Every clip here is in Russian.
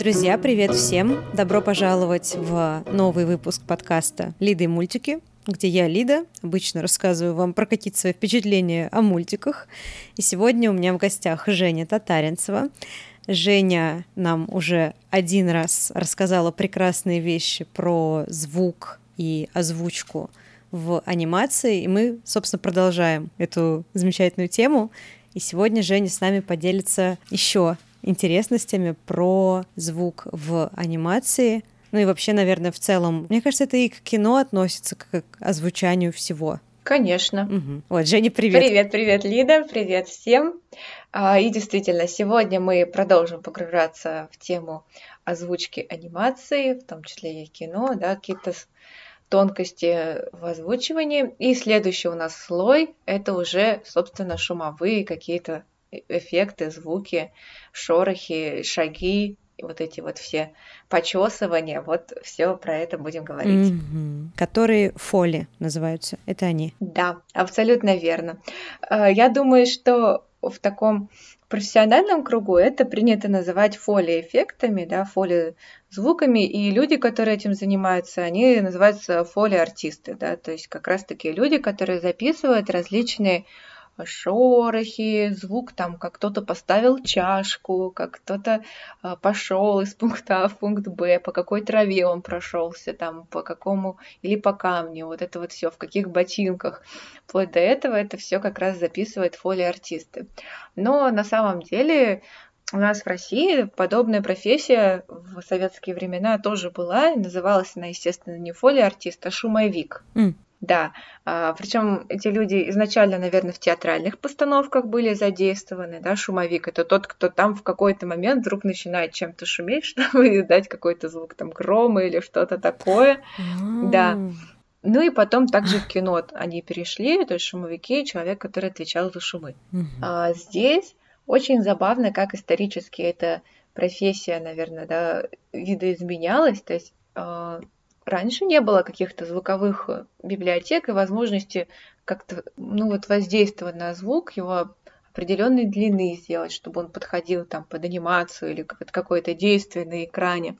Друзья, привет всем! Добро пожаловать в новый выпуск подкаста «Лида и мультики», где я, Лида, обычно рассказываю вам про какие-то свои впечатления о мультиках. И сегодня у меня в гостях Женя Татаринцева. Женя нам уже один раз рассказала прекрасные вещи про звук и озвучку в анимации, и мы, собственно, продолжаем эту замечательную тему. И сегодня Женя с нами поделится еще интересностями про звук в анимации. Ну и вообще, наверное, в целом, мне кажется, это и к кино относится, как к озвучанию всего. Конечно. Угу. Вот, Женя, привет. Привет, привет, Лида, привет всем. А, и действительно, сегодня мы продолжим погружаться в тему озвучки анимации, в том числе и кино, да, какие-то тонкости в озвучивании. И следующий у нас слой — это уже, собственно, шумовые какие-то эффекты, звуки, шорохи, шаги, вот эти вот все почесывания, вот все про это будем говорить. Mm-hmm. Которые фоли называются, это они? Да, абсолютно верно. А, я думаю, что в таком профессиональном кругу это принято называть фоли-эффектами, да, фоли-звуками, и люди, которые этим занимаются, они называются фоли-артисты, да, то есть как раз-таки люди, которые записывают различные шорохи, звук там, как кто-то поставил чашку, как кто-то а, пошел из пункта А в пункт Б, по какой траве он прошелся, там, по какому, или по камню, вот это вот все, в каких ботинках. Вплоть до этого это все как раз записывает фоли-артисты. Но на самом деле у нас в России подобная профессия в советские времена тоже была, называлась она, естественно, не фоли-артист, а шумовик. Mm. Да, а, причем эти люди изначально, наверное, в театральных постановках были задействованы, да, шумовик это тот, кто там в какой-то момент вдруг начинает чем-то шуметь, чтобы издать какой-то звук там грома или что-то такое, да. Ну и потом также в кино они перешли, то есть шумовики, человек, который отвечал за шумы. А здесь очень забавно, как исторически эта профессия, наверное, да, видоизменялась, то есть а, раньше не было каких-то звуковых э, библиотек и возможности как-то ну, вот воздействовать на звук, его определенной длины сделать, чтобы он подходил там под анимацию или под какое-то действие на экране.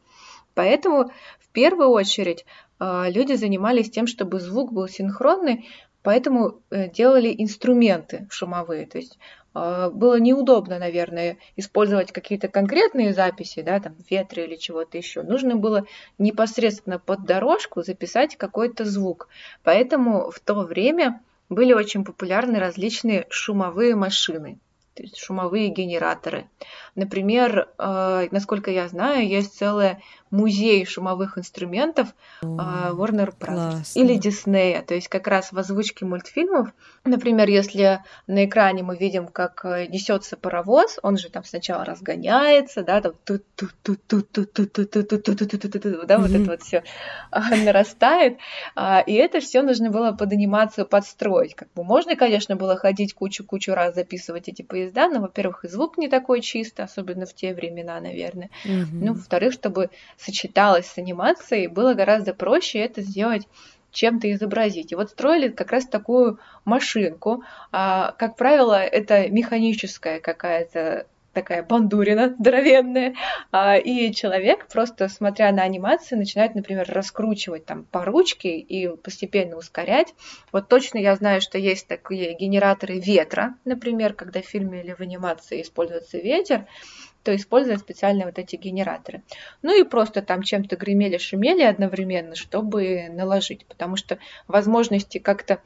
Поэтому в первую очередь э, люди занимались тем, чтобы звук был синхронный, поэтому э, делали инструменты шумовые. То есть было неудобно, наверное, использовать какие-то конкретные записи, да, там, ветры или чего-то еще. Нужно было непосредственно под дорожку записать какой-то звук. Поэтому в то время были очень популярны различные шумовые машины то есть шумовые генераторы. Например, э, насколько я знаю, есть целый музей шумовых инструментов э, Warner Bros. или Disney, то есть как раз в озвучке мультфильмов. Например, если на экране мы видим, как несется паровоз, он же там сначала разгоняется, да, там тут тут тут тут тут тут тут тут тут тут тут да, вот это вот все нарастает, и это все нужно было под анимацию подстроить. Как бы можно, конечно, было ходить кучу-кучу раз записывать эти поезда, но, во-первых, и звук не такой чистый, особенно в те времена, наверное. Mm-hmm. Ну, во-вторых, чтобы сочеталось с анимацией, было гораздо проще это сделать чем-то изобразить. И вот строили как раз такую машинку. А, как правило, это механическая какая-то такая бандурина здоровенная, а, и человек просто, смотря на анимацию, начинает, например, раскручивать там по ручке и постепенно ускорять. Вот точно я знаю, что есть такие генераторы ветра, например, когда в фильме или в анимации используется ветер, то использовать специальные вот эти генераторы. Ну и просто там чем-то гремели, шумели одновременно, чтобы наложить, потому что возможности как-то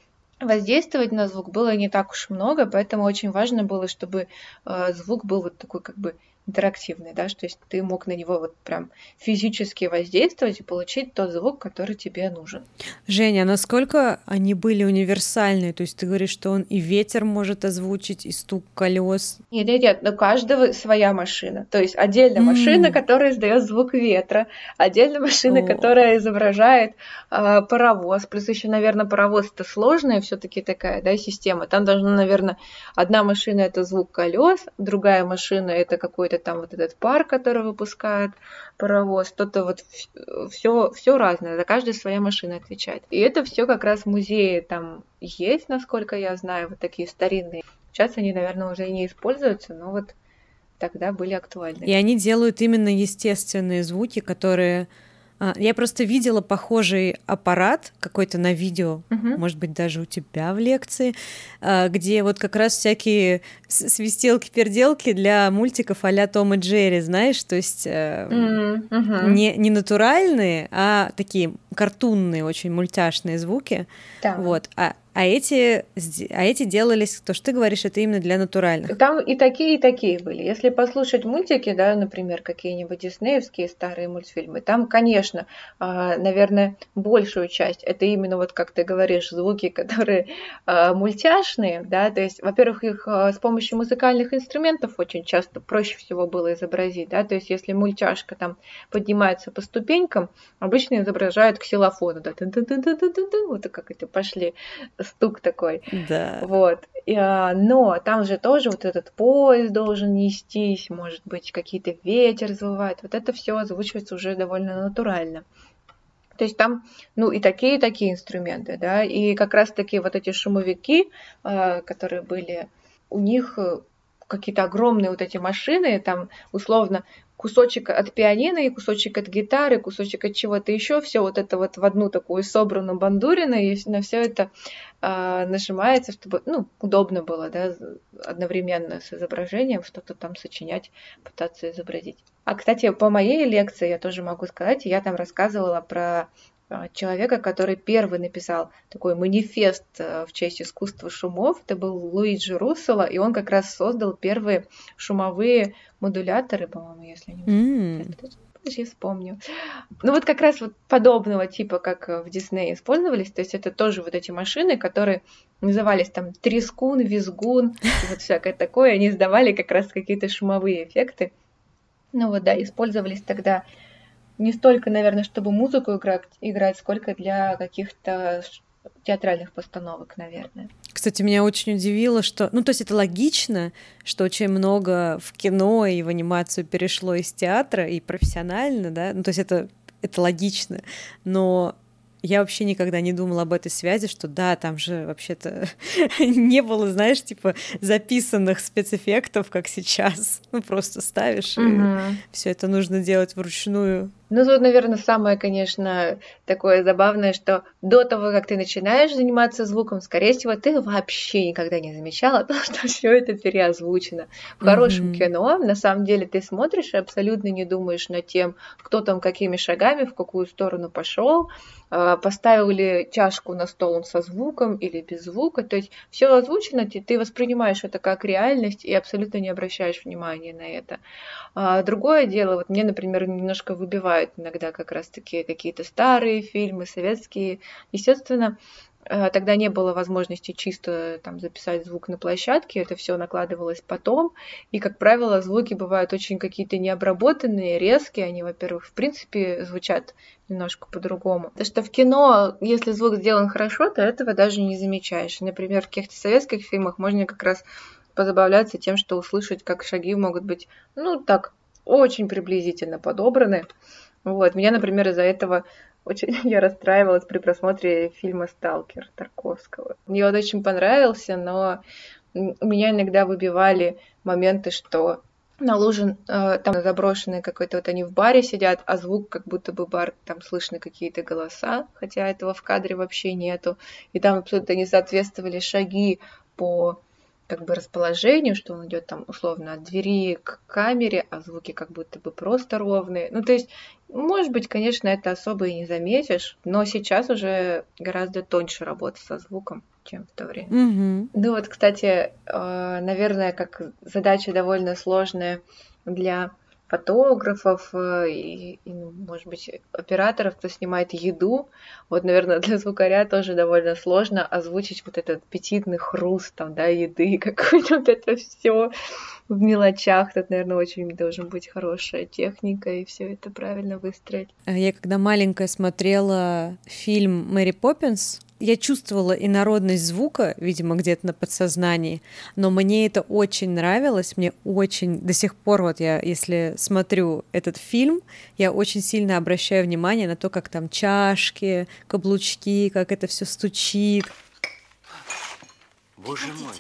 воздействовать на звук было не так уж много, поэтому очень важно было, чтобы э, звук был вот такой как бы интерактивный, да, что есть ты мог на него вот прям физически воздействовать и получить тот звук, который тебе нужен. Женя, а насколько они были универсальные? То есть ты говоришь, что он и ветер может озвучить, и стук колес? Нет, нет, нет, у каждого своя машина. То есть отдельно mm. машина, которая издает звук ветра, отдельно машина, oh. которая изображает э, паровоз. Плюс еще, наверное, паровоз это сложная все-таки такая, да, система. Там должна, наверное, одна машина это звук колес, другая машина это какой-то какой-то там вот этот пар, который выпускает паровоз, что-то вот все, все разное, за каждая своя машина отвечает. И это все как раз в музее там есть, насколько я знаю, вот такие старинные. Сейчас они, наверное, уже и не используются, но вот тогда были актуальны. И они делают именно естественные звуки, которые я просто видела похожий аппарат какой-то на видео, uh-huh. может быть, даже у тебя в лекции, а, где вот как раз всякие свистелки-перделки для мультиков а-ля Том и Джерри, знаешь, то есть uh-huh. не, не натуральные, а такие картунные, очень мультяшные звуки. Да. Вот. А а эти, а эти делались, то, что ты говоришь, это именно для натуральных. Там и такие, и такие были. Если послушать мультики, да, например, какие-нибудь диснеевские старые мультфильмы, там, конечно, а, наверное, большую часть это именно вот, как ты говоришь, звуки, которые а, мультяшные, да, то есть, во-первых, их а, с помощью музыкальных инструментов очень часто проще всего было изобразить, да, то есть, если мультяшка там поднимается по ступенькам, обычно изображают ксилофон, да, вот как это пошли стук такой. Да. Вот. А, но там же тоже вот этот поезд должен нестись, может быть, какие-то ветер завывает. Вот это все озвучивается уже довольно натурально. То есть там, ну, и такие, и такие инструменты, да, и как раз-таки вот эти шумовики, а, которые были, у них э, какие-то огромные вот эти машины, там условно кусочек от пианино и кусочек от гитары, кусочек от чего-то еще, все вот это вот в одну такую собранную бандурину, и на все это э, нажимается, чтобы, ну, удобно было, да, одновременно с изображением что-то там сочинять, пытаться изобразить. А, кстати, по моей лекции я тоже могу сказать, я там рассказывала про человека, который первый написал такой манифест э, в честь искусства шумов. Это был Луиджи Руссело, и он как раз создал первые шумовые модуляторы, по-моему, если не mm. я вспомню. Ну вот как раз вот подобного типа, как в Диснее использовались, то есть это тоже вот эти машины, которые назывались там трескун, визгун, вот всякое такое, они издавали как раз какие-то шумовые эффекты. Ну вот да, использовались тогда не столько, наверное, чтобы музыку играть, играть сколько для каких-то театральных постановок, наверное. Кстати, меня очень удивило, что... Ну, то есть это логично, что очень много в кино и в анимацию перешло из театра, и профессионально, да? Ну, то есть это, это логично. Но я вообще никогда не думала об этой связи, что да, там же вообще-то не было, знаешь, типа записанных спецэффектов, как сейчас. Ну, просто ставишь, и все это нужно делать вручную. Ну, тут, наверное, самое, конечно, такое забавное, что до того, как ты начинаешь заниматься звуком, скорее всего, ты вообще никогда не замечала то, что все это переозвучено. В хорошем mm-hmm. кино, на самом деле, ты смотришь и абсолютно не думаешь над тем, кто там какими шагами, в какую сторону пошел, а, поставил ли чашку на стол он со звуком или без звука. То есть все озвучено, ты воспринимаешь это как реальность и абсолютно не обращаешь внимания на это. А другое дело, вот мне, например, немножко выбивают иногда как раз-таки какие-то старые фильмы, советские. Естественно, э, Тогда не было возможности чисто там, записать звук на площадке, это все накладывалось потом. И, как правило, звуки бывают очень какие-то необработанные, резкие. Они, во-первых, в принципе, звучат немножко по-другому. То, что в кино, если звук сделан хорошо, то этого даже не замечаешь. Например, в каких-то советских фильмах можно как раз позабавляться тем, что услышать, как шаги могут быть, ну, так, очень приблизительно подобраны. Вот. Меня, например, из-за этого очень я расстраивалась при просмотре фильма «Сталкер» Тарковского. Мне он очень понравился, но меня иногда выбивали моменты, что на луже э, там заброшенные какой-то, вот они в баре сидят, а звук как будто бы бар, там слышны какие-то голоса, хотя этого в кадре вообще нету. И там абсолютно не соответствовали шаги по как бы расположению, что он идет там условно от двери к камере, а звуки как будто бы просто ровные. Ну, то есть, может быть, конечно, это особо и не заметишь, но сейчас уже гораздо тоньше работа со звуком, чем в то время. Mm-hmm. Ну вот, кстати, э, наверное, как задача довольно сложная для фотографов э, и, и, ну, может быть, операторов, кто снимает еду. Вот, наверное, для звукаря тоже довольно сложно озвучить вот этот аппетитный хруст там, да, еды, какое-то вот это все в мелочах. Тут, наверное, очень должен быть хорошая техника и все это правильно выстроить. Я когда маленькая смотрела фильм «Мэри Поппинс», я чувствовала инородность звука, видимо, где-то на подсознании, но мне это очень нравилось, мне очень, до сих пор вот я, если смотрю этот фильм, я очень сильно обращаю внимание на то, как там чашки, каблучки, как это все стучит. Боже мой,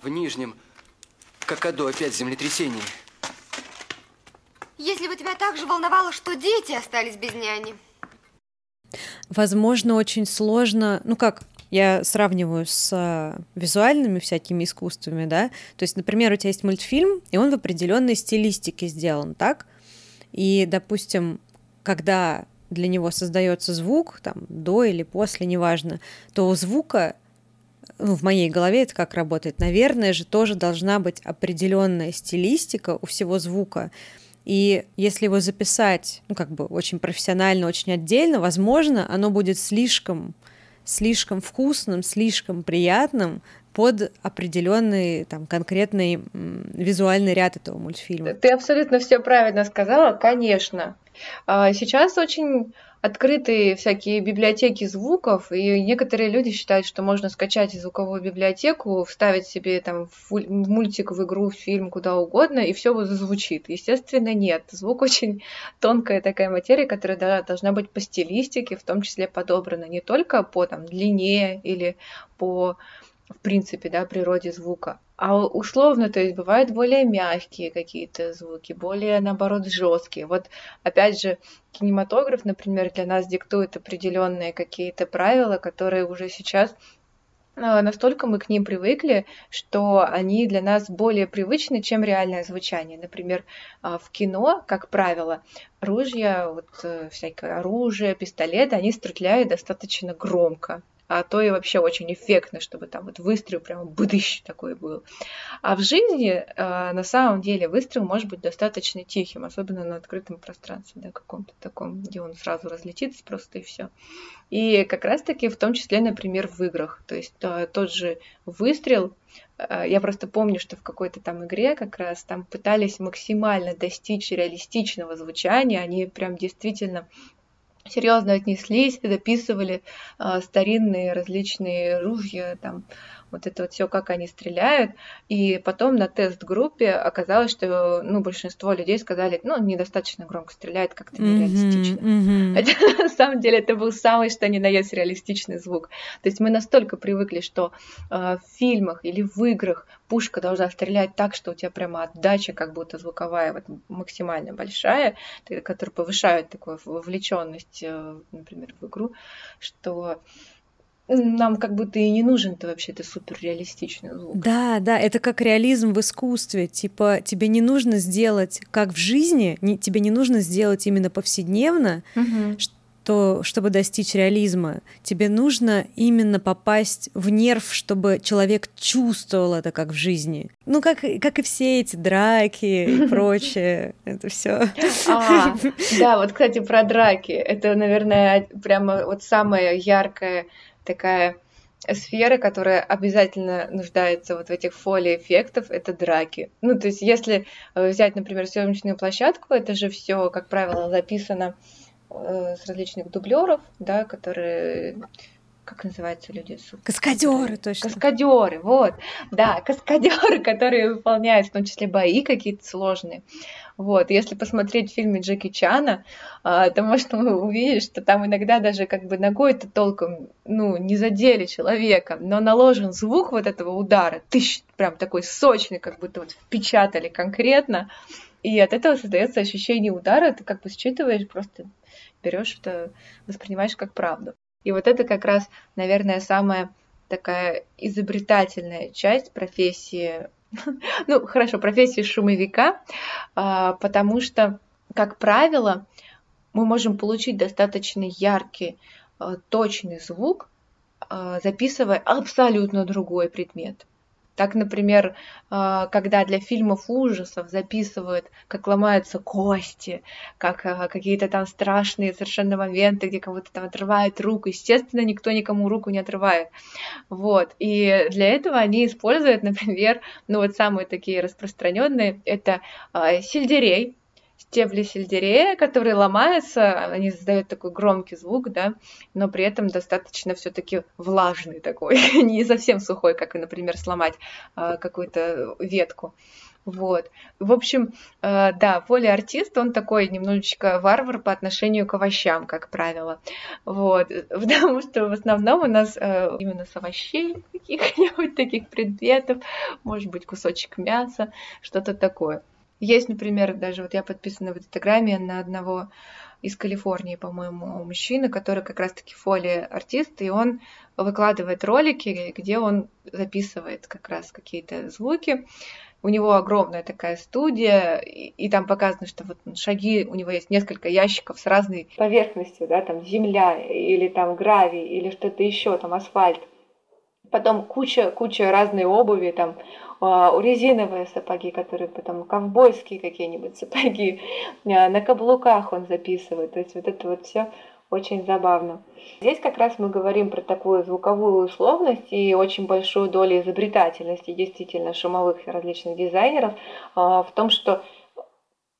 в Нижнем Какаду опять землетрясение. Если бы тебя так же волновало, что дети остались без няни. Возможно, очень сложно, ну как, я сравниваю с э, визуальными всякими искусствами, да, то есть, например, у тебя есть мультфильм, и он в определенной стилистике сделан, так? И, допустим, когда для него создается звук, там, до или после, неважно, то у звука ну, в моей голове это как работает. Наверное же тоже должна быть определенная стилистика у всего звука. И если его записать, ну, как бы очень профессионально, очень отдельно, возможно, оно будет слишком, слишком вкусным, слишком приятным под определенный там конкретный визуальный ряд этого мультфильма. Ты абсолютно все правильно сказала, конечно. А сейчас очень открытые всякие библиотеки звуков, и некоторые люди считают, что можно скачать звуковую библиотеку, вставить себе там в мультик, в игру, в фильм, куда угодно, и все зазвучит. Естественно, нет. Звук очень тонкая такая материя, которая должна быть по стилистике, в том числе подобрана не только по там, длине или по в принципе, да, природе звука. А условно, то есть бывают более мягкие какие-то звуки, более, наоборот, жесткие. Вот, опять же, кинематограф, например, для нас диктует определенные какие-то правила, которые уже сейчас а, настолько мы к ним привыкли, что они для нас более привычны, чем реальное звучание. Например, а, в кино, как правило, ружья, вот э, всякое оружие, пистолеты, они стреляют достаточно громко а то и вообще очень эффектно, чтобы там вот выстрел прям быдыщ такой был. А в жизни э, на самом деле выстрел может быть достаточно тихим, особенно на открытом пространстве, да, каком-то таком, где он сразу разлетится просто и все. И как раз-таки в том числе, например, в играх. То есть э, тот же выстрел, э, я просто помню, что в какой-то там игре как раз там пытались максимально достичь реалистичного звучания, они прям действительно серьезно отнеслись, записывали э, старинные различные ружья, там, вот это вот все, как они стреляют. И потом на тест-группе оказалось, что ну, большинство людей сказали, ну, недостаточно громко стреляет, как-то нереалистично. Mm-hmm, mm-hmm. Хотя на самом деле это был самый что ни на есть реалистичный звук. То есть мы настолько привыкли, что э, в фильмах или в играх пушка должна стрелять так, что у тебя прямо отдача как будто звуковая вот, максимально большая, которая повышает такую вовлеченность, э, например, в игру, что нам как будто и не нужен-то вообще-то суперреалистичный звук. Да, да, это как реализм в искусстве. Типа, тебе не нужно сделать, как в жизни, не, тебе не нужно сделать именно повседневно, угу. что, чтобы достичь реализма. Тебе нужно именно попасть в нерв, чтобы человек чувствовал это как в жизни. Ну, как, как и все эти драки и прочее. Это все. А, да, вот, кстати, про драки. Это, наверное, прямо вот самое яркое такая сфера, которая обязательно нуждается вот в этих фоли эффектов, это драки. Ну, то есть, если э, взять, например, съемочную площадку, это же все, как правило, записано э, с различных дублеров, да, которые как называются люди? Каскадеры, точно. Каскадеры, вот. Да, каскадеры, которые выполняют в том числе бои какие-то сложные. Вот, если посмотреть в фильме Джеки Чана, а, то можно увидеть, что там иногда даже как бы ногой-то толком, ну, не задели человека, но наложен звук вот этого удара, тыщ, прям такой сочный, как будто вот впечатали конкретно, и от этого создается ощущение удара, ты как бы считываешь, просто берешь это, воспринимаешь как правду. И вот это как раз, наверное, самая такая изобретательная часть профессии ну, хорошо, профессии шумовика, а, потому что, как правило, мы можем получить достаточно яркий, а, точный звук, а, записывая абсолютно другой предмет. Так, например, а, когда для фильмов ужасов записывают, как ломаются кости, как а, какие-то там страшные совершенно моменты, где кого-то там отрывают руку. Естественно, никто никому руку не отрывает. Вот. И для этого они используют, например, ну вот самые такие распространенные, это а, сельдерей, стебли сельдерея, которые ломаются, они создают такой громкий звук, да, но при этом достаточно все-таки влажный такой, не совсем сухой, как, например, сломать э, какую-то ветку. Вот. В общем, э, да, полиартист, он такой немножечко варвар по отношению к овощам, как правило. Вот. Потому что в основном у нас э, именно с овощей каких-нибудь таких предметов, может быть, кусочек мяса, что-то такое. Есть, например, даже вот я подписана в Инстаграме на одного из Калифорнии, по-моему, мужчины, который как раз-таки фоли-артист, и он выкладывает ролики, где он записывает как раз какие-то звуки. У него огромная такая студия, и, и там показано, что вот шаги, у него есть несколько ящиков с разной поверхностью, да, там земля или там гравий или что-то еще, там асфальт. Потом куча, куча разной обуви, там резиновые сапоги, которые потом ковбойские какие-нибудь сапоги, а, на каблуках он записывает. То есть вот это вот все очень забавно. Здесь как раз мы говорим про такую звуковую условность и очень большую долю изобретательности действительно шумовых различных дизайнеров а, в том, что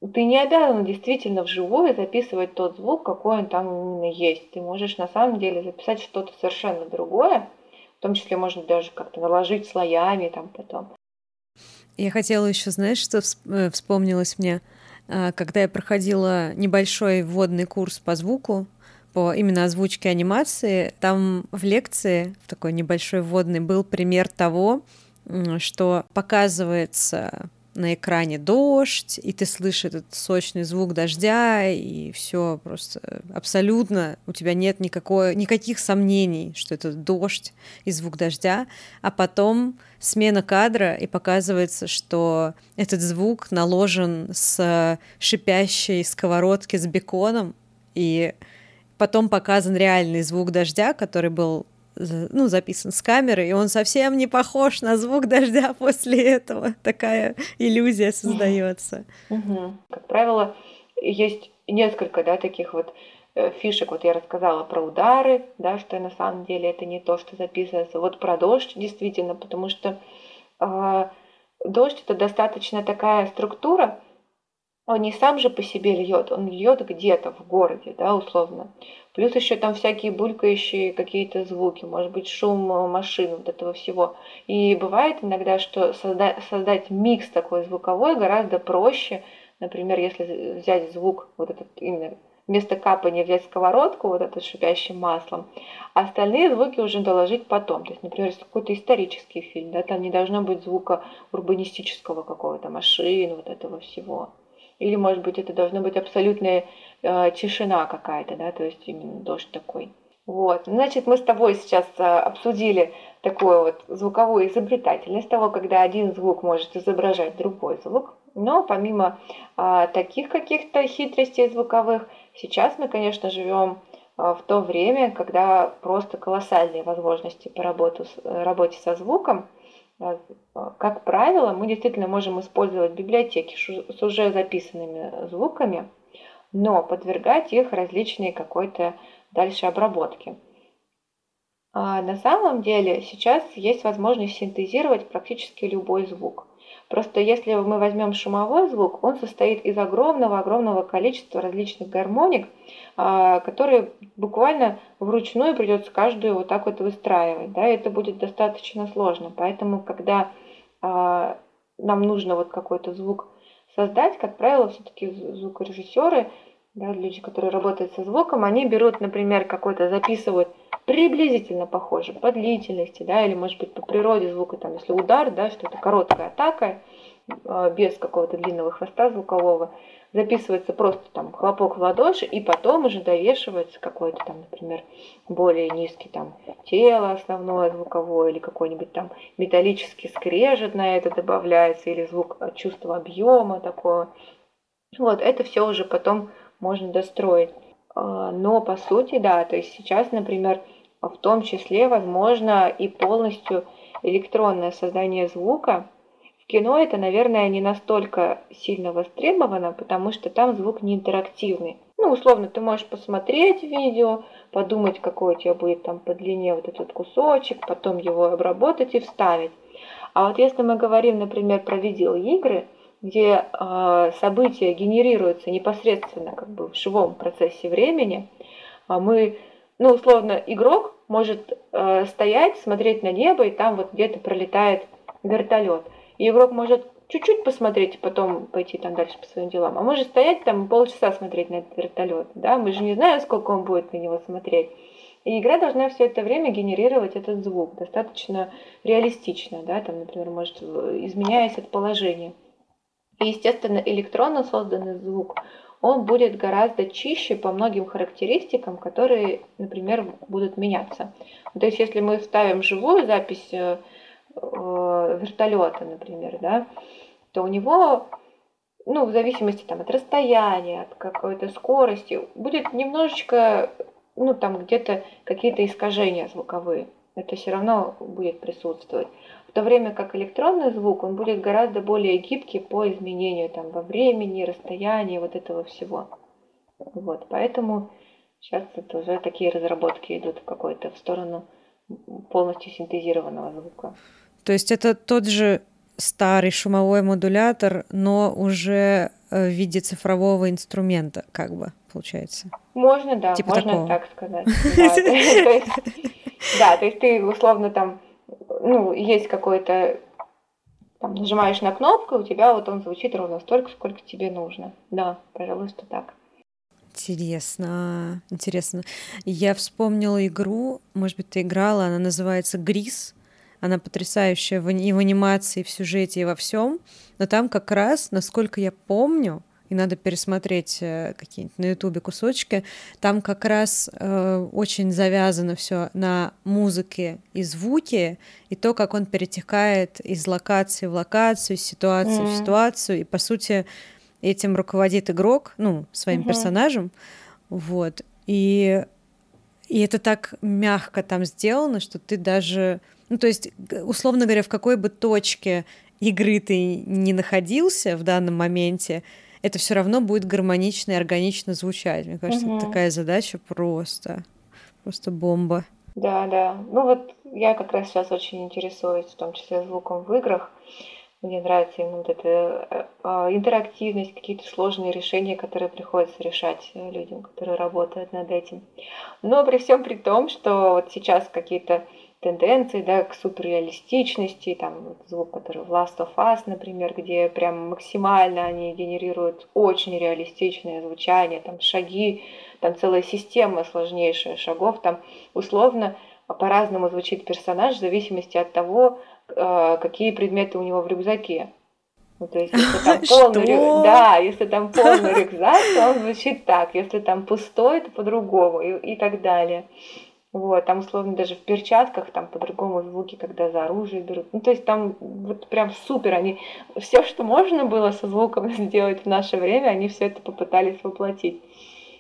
ты не обязан действительно вживую записывать тот звук, какой он там именно есть. Ты можешь на самом деле записать что-то совершенно другое, в том числе можно даже как-то наложить слоями там потом. Я хотела еще, знаешь, что э, вспомнилось мне, а, когда я проходила небольшой вводный курс по звуку, по именно озвучке анимации, там в лекции, в такой небольшой вводный, был пример того, что показывается на экране дождь, и ты слышишь этот сочный звук дождя, и все просто абсолютно у тебя нет никакой, никаких сомнений, что это дождь и звук дождя, а потом смена кадра, и показывается, что этот звук наложен с шипящей сковородки с беконом, и потом показан реальный звук дождя, который был ну, записан с камеры, и он совсем не похож на звук дождя после этого. Такая иллюзия создается. Угу. Как правило, есть несколько, да, таких вот э, фишек. Вот я рассказала про удары, да, что на самом деле это не то, что записывается. Вот про дождь, действительно, потому что э, дождь это достаточно такая структура, он не сам же по себе льет, он льет где-то в городе, да, условно. Плюс еще там всякие булькающие какие-то звуки, может быть, шум э, машин, вот этого всего. И бывает иногда, что созда- создать микс такой звуковой гораздо проще. Например, если взять звук, вот этот именно вместо капания взять сковородку, вот этот шипящим маслом, а остальные звуки уже доложить потом. То есть, например, если какой-то исторический фильм, да, там не должно быть звука урбанистического какого-то машин, вот этого всего. Или, может быть, это должно быть абсолютная э, тишина какая-то, да, то есть именно дождь такой. Вот, значит, мы с тобой сейчас э, обсудили такую вот звуковую изобретательность того, когда один звук может изображать другой звук. Но помимо э, таких каких-то хитростей звуковых, сейчас мы, конечно, живем э, в то время, когда просто колоссальные возможности по работу, работе со звуком – а, как правило, мы действительно можем использовать библиотеки с уже записанными звуками, но подвергать их различной какой-то дальше обработке. А на самом деле сейчас есть возможность синтезировать практически любой звук. Просто если мы возьмем шумовой звук, он состоит из огромного-огромного количества различных гармоник, а, которые буквально вручную придется каждую вот так вот выстраивать. Да, это будет достаточно сложно. Поэтому, когда а, нам нужно вот какой-то звук создать, как правило, все-таки звукорежиссеры, да, люди, которые работают со звуком, они берут, например, какой-то, записывают приблизительно похоже по длительности, да, или может быть по природе звука, там, если удар, да, что это короткая атака, а, без какого-то длинного хвоста звукового, записывается просто там хлопок в ладоши, и потом уже довешивается какой-то там, например, более низкий там тело основное звуковое, или какой-нибудь там металлический скрежет на это добавляется, или звук чувства объема такого. Вот, это все уже потом можно достроить. А, но по сути, да, то есть сейчас, например, в том числе, возможно, и полностью электронное создание звука. В кино это, наверное, не настолько сильно востребовано, потому что там звук не интерактивный. Ну, условно, ты можешь посмотреть видео, подумать, какой у тебя будет там по длине вот этот кусочек, потом его обработать и вставить. А вот если мы говорим, например, про видеоигры, где э, события генерируются непосредственно как бы в живом процессе времени, а мы, ну, условно, игрок может э, стоять, смотреть на небо, и там вот где-то пролетает вертолет. И игрок может чуть-чуть посмотреть и потом пойти там дальше по своим делам. А может стоять там полчаса смотреть на этот вертолет, да, мы же не знаем, сколько он будет на него смотреть. И игра должна все это время генерировать этот звук достаточно реалистично, да, там, например, может, изменяясь от положения. И, естественно, электронно созданный звук, он будет гораздо чище по многим характеристикам, которые, например, будут меняться. То есть, если мы ставим живую запись э, вертолета, например, да, то у него, ну, в зависимости там, от расстояния, от какой-то скорости, будет немножечко, ну, там где-то какие-то искажения звуковые. Это все равно будет присутствовать. В то время как электронный звук, он будет гораздо более гибкий по изменению там, во времени, расстоянии, вот этого всего. Вот, поэтому сейчас это уже такие разработки идут в какой-то в сторону полностью синтезированного звука. То есть это тот же старый шумовой модулятор, но уже э, в виде цифрового инструмента, как бы, получается. Можно, да, типа можно такого. так сказать. Да, то есть ты условно там, ну, есть какой-то там, нажимаешь на кнопку, у тебя вот он звучит ровно столько, сколько тебе нужно. Да, пожалуй, что так. Интересно, интересно. Я вспомнила игру, может быть, ты играла, она называется Грис. Она потрясающая и в анимации, и в сюжете, и во всем. Но там как раз, насколько я помню, и надо пересмотреть э, какие-нибудь на Ютубе кусочки. Там как раз э, очень завязано все на музыке и звуке, и то, как он перетекает из локации в локацию, из ситуации mm-hmm. в ситуацию, и по сути этим руководит игрок, ну своим mm-hmm. персонажем, вот. И и это так мягко там сделано, что ты даже ну, то есть, условно говоря, в какой бы точке игры ты не находился в данном моменте, это все равно будет гармонично и органично звучать. Мне кажется, угу. это такая задача просто, просто бомба. Да, да. Ну вот я как раз сейчас очень интересуюсь, в том числе звуком в играх. Мне нравится именно вот эта э, интерактивность, какие-то сложные решения, которые приходится решать э, людям, которые работают над этим. Но при всем при том, что вот сейчас какие-то тенденции да, к суперреалистичности, там вот звук, который в Last of Us, например, где прям максимально они генерируют очень реалистичное звучание, там шаги, там целая система сложнейшая шагов, там условно по-разному звучит персонаж в зависимости от того, э, какие предметы у него в рюкзаке. Ну, то есть, если там полный, рю... да, если там полный рюкзак, то он звучит так, если там пустой, то по-другому и, и так далее. Вот, там условно даже в перчатках там по-другому звуки, когда за оружие берут. Ну, то есть там вот прям супер. Они все, что можно было со звуком сделать в наше время, они все это попытались воплотить.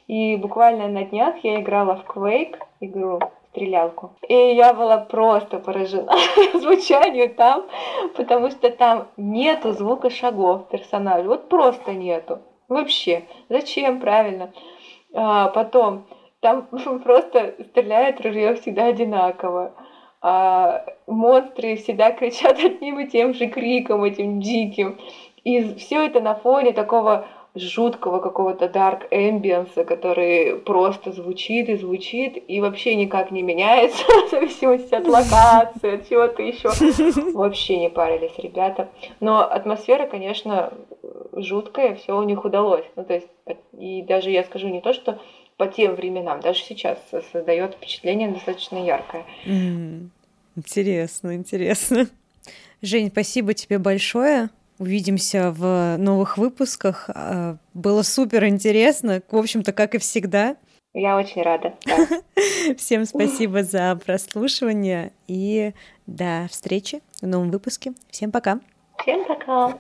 И буквально на днях я играла в Quake игру, стрелялку. И я была просто поражена звучанию там, потому что там нету звука шагов персонажа. Вот просто нету. Вообще. Зачем, правильно? А, потом там просто стреляет ружье всегда одинаково. А монстры всегда кричат одним и тем же криком, этим диким. И все это на фоне такого жуткого какого-то dark ambience, который просто звучит и звучит и вообще никак не меняется в зависимости от локации, от чего-то еще. Вообще не парились ребята. Но атмосфера, конечно, жуткая, все у них удалось. Ну, то есть, и даже я скажу не то, что по тем временам, даже сейчас создает впечатление достаточно яркое. Mm, интересно, интересно. Жень, спасибо тебе большое. Увидимся в новых выпусках. А, было супер интересно, в общем-то, как и всегда. Я очень рада. Да. Всем спасибо за прослушивание и до встречи в новом выпуске. Всем пока. Всем пока.